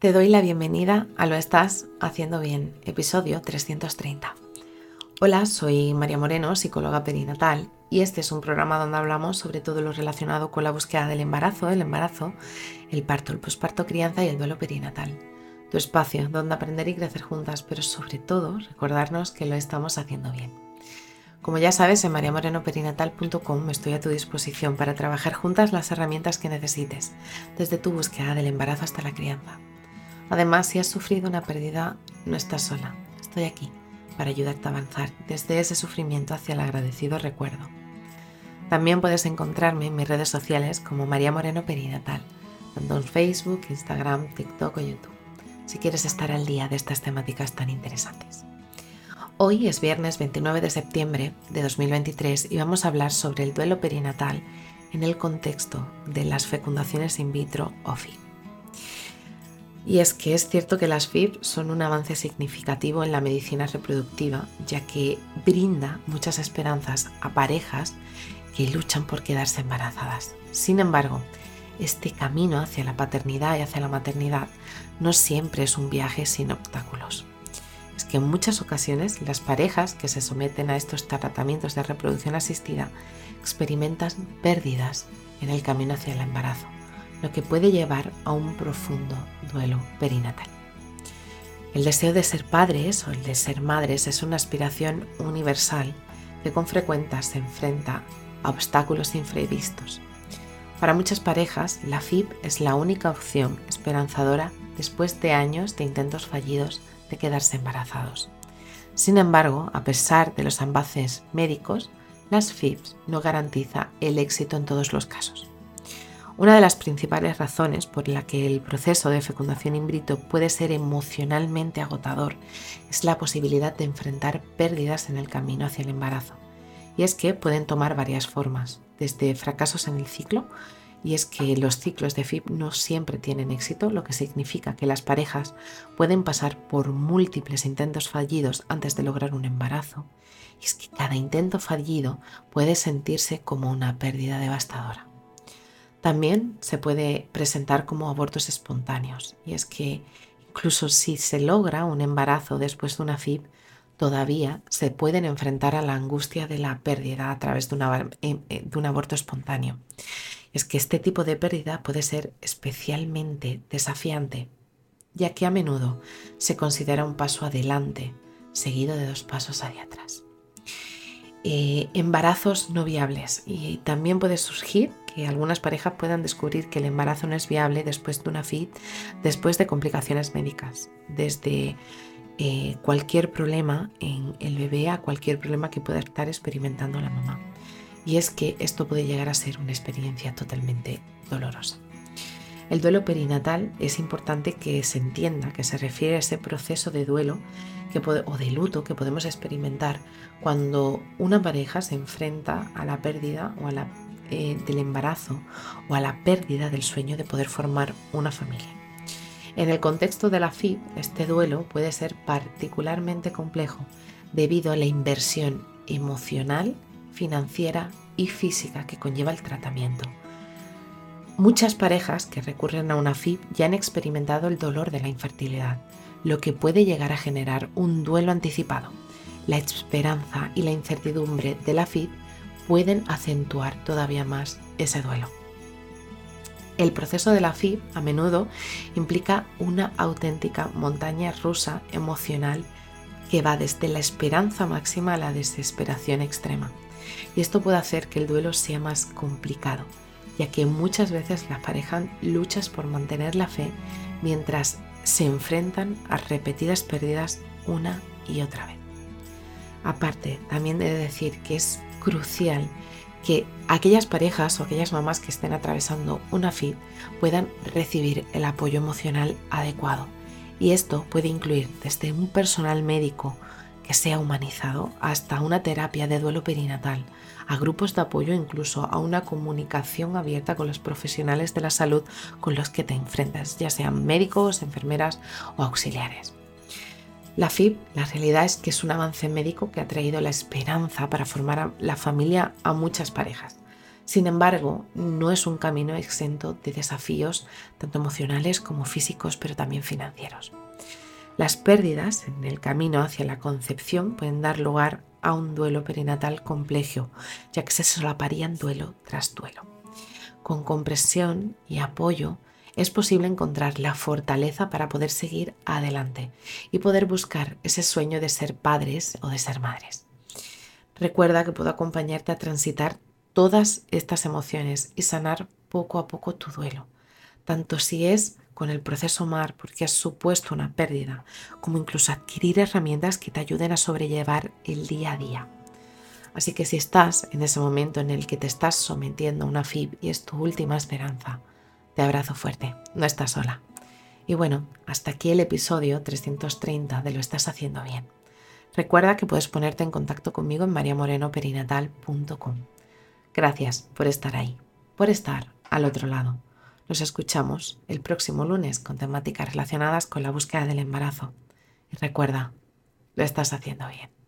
Te doy la bienvenida a Lo Estás Haciendo Bien, episodio 330. Hola, soy María Moreno, psicóloga perinatal, y este es un programa donde hablamos sobre todo lo relacionado con la búsqueda del embarazo, el embarazo, el parto, el posparto, crianza y el duelo perinatal. Tu espacio donde aprender y crecer juntas, pero sobre todo recordarnos que lo estamos haciendo bien. Como ya sabes, en mariamorenoperinatal.com estoy a tu disposición para trabajar juntas las herramientas que necesites, desde tu búsqueda del embarazo hasta la crianza Además, si has sufrido una pérdida, no estás sola. Estoy aquí para ayudarte a avanzar desde ese sufrimiento hacia el agradecido recuerdo. También puedes encontrarme en mis redes sociales como María Moreno Perinatal, tanto en Facebook, Instagram, TikTok o YouTube, si quieres estar al día de estas temáticas tan interesantes. Hoy es viernes 29 de septiembre de 2023 y vamos a hablar sobre el duelo perinatal en el contexto de las fecundaciones in vitro o FIV. Y es que es cierto que las FIB son un avance significativo en la medicina reproductiva, ya que brinda muchas esperanzas a parejas que luchan por quedarse embarazadas. Sin embargo, este camino hacia la paternidad y hacia la maternidad no siempre es un viaje sin obstáculos. Es que en muchas ocasiones las parejas que se someten a estos tratamientos de reproducción asistida experimentan pérdidas en el camino hacia el embarazo lo que puede llevar a un profundo duelo perinatal. El deseo de ser padres o el de ser madres es una aspiración universal que con frecuencia se enfrenta a obstáculos imprevistos. Para muchas parejas, la FIB es la única opción esperanzadora después de años de intentos fallidos de quedarse embarazados. Sin embargo, a pesar de los avances médicos, las FIBs no garantiza el éxito en todos los casos. Una de las principales razones por la que el proceso de fecundación in vitro puede ser emocionalmente agotador es la posibilidad de enfrentar pérdidas en el camino hacia el embarazo. Y es que pueden tomar varias formas, desde fracasos en el ciclo, y es que los ciclos de FIP no siempre tienen éxito, lo que significa que las parejas pueden pasar por múltiples intentos fallidos antes de lograr un embarazo. Y es que cada intento fallido puede sentirse como una pérdida devastadora. También se puede presentar como abortos espontáneos y es que incluso si se logra un embarazo después de una FIB, todavía se pueden enfrentar a la angustia de la pérdida a través de, eh, eh, de un aborto espontáneo. Es que este tipo de pérdida puede ser especialmente desafiante, ya que a menudo se considera un paso adelante seguido de dos pasos hacia atrás. Eh, embarazos no viables y también puede surgir que algunas parejas puedan descubrir que el embarazo no es viable después de una FIT, después de complicaciones médicas, desde eh, cualquier problema en el bebé a cualquier problema que pueda estar experimentando la mamá. Y es que esto puede llegar a ser una experiencia totalmente dolorosa. El duelo perinatal es importante que se entienda que se refiere a ese proceso de duelo o de luto que podemos experimentar cuando una pareja se enfrenta a la pérdida o a la, eh, del embarazo o a la pérdida del sueño de poder formar una familia. En el contexto de la FIB, este duelo puede ser particularmente complejo debido a la inversión emocional, financiera y física que conlleva el tratamiento. Muchas parejas que recurren a una FIB ya han experimentado el dolor de la infertilidad, lo que puede llegar a generar un duelo anticipado. La esperanza y la incertidumbre de la FIB pueden acentuar todavía más ese duelo. El proceso de la FIB a menudo implica una auténtica montaña rusa emocional que va desde la esperanza máxima a la desesperación extrema. Y esto puede hacer que el duelo sea más complicado, ya que muchas veces las parejas luchan por mantener la fe mientras se enfrentan a repetidas pérdidas una y otra vez. Aparte, también he de decir que es crucial que aquellas parejas o aquellas mamás que estén atravesando una FID puedan recibir el apoyo emocional adecuado. Y esto puede incluir desde un personal médico que sea humanizado hasta una terapia de duelo perinatal, a grupos de apoyo, incluso a una comunicación abierta con los profesionales de la salud con los que te enfrentas, ya sean médicos, enfermeras o auxiliares. La FIB, la realidad es que es un avance médico que ha traído la esperanza para formar la familia a muchas parejas. Sin embargo, no es un camino exento de desafíos tanto emocionales como físicos, pero también financieros. Las pérdidas en el camino hacia la concepción pueden dar lugar a un duelo perinatal complejo, ya que se solaparían duelo tras duelo. Con comprensión y apoyo es posible encontrar la fortaleza para poder seguir adelante y poder buscar ese sueño de ser padres o de ser madres. Recuerda que puedo acompañarte a transitar todas estas emociones y sanar poco a poco tu duelo, tanto si es con el proceso MAR porque has supuesto una pérdida, como incluso adquirir herramientas que te ayuden a sobrellevar el día a día. Así que si estás en ese momento en el que te estás sometiendo a una FIB y es tu última esperanza, te abrazo fuerte, no estás sola. Y bueno, hasta aquí el episodio 330 de Lo estás haciendo bien. Recuerda que puedes ponerte en contacto conmigo en mariamorenoperinatal.com. Gracias por estar ahí, por estar al otro lado. Nos escuchamos el próximo lunes con temáticas relacionadas con la búsqueda del embarazo. Y recuerda, lo estás haciendo bien.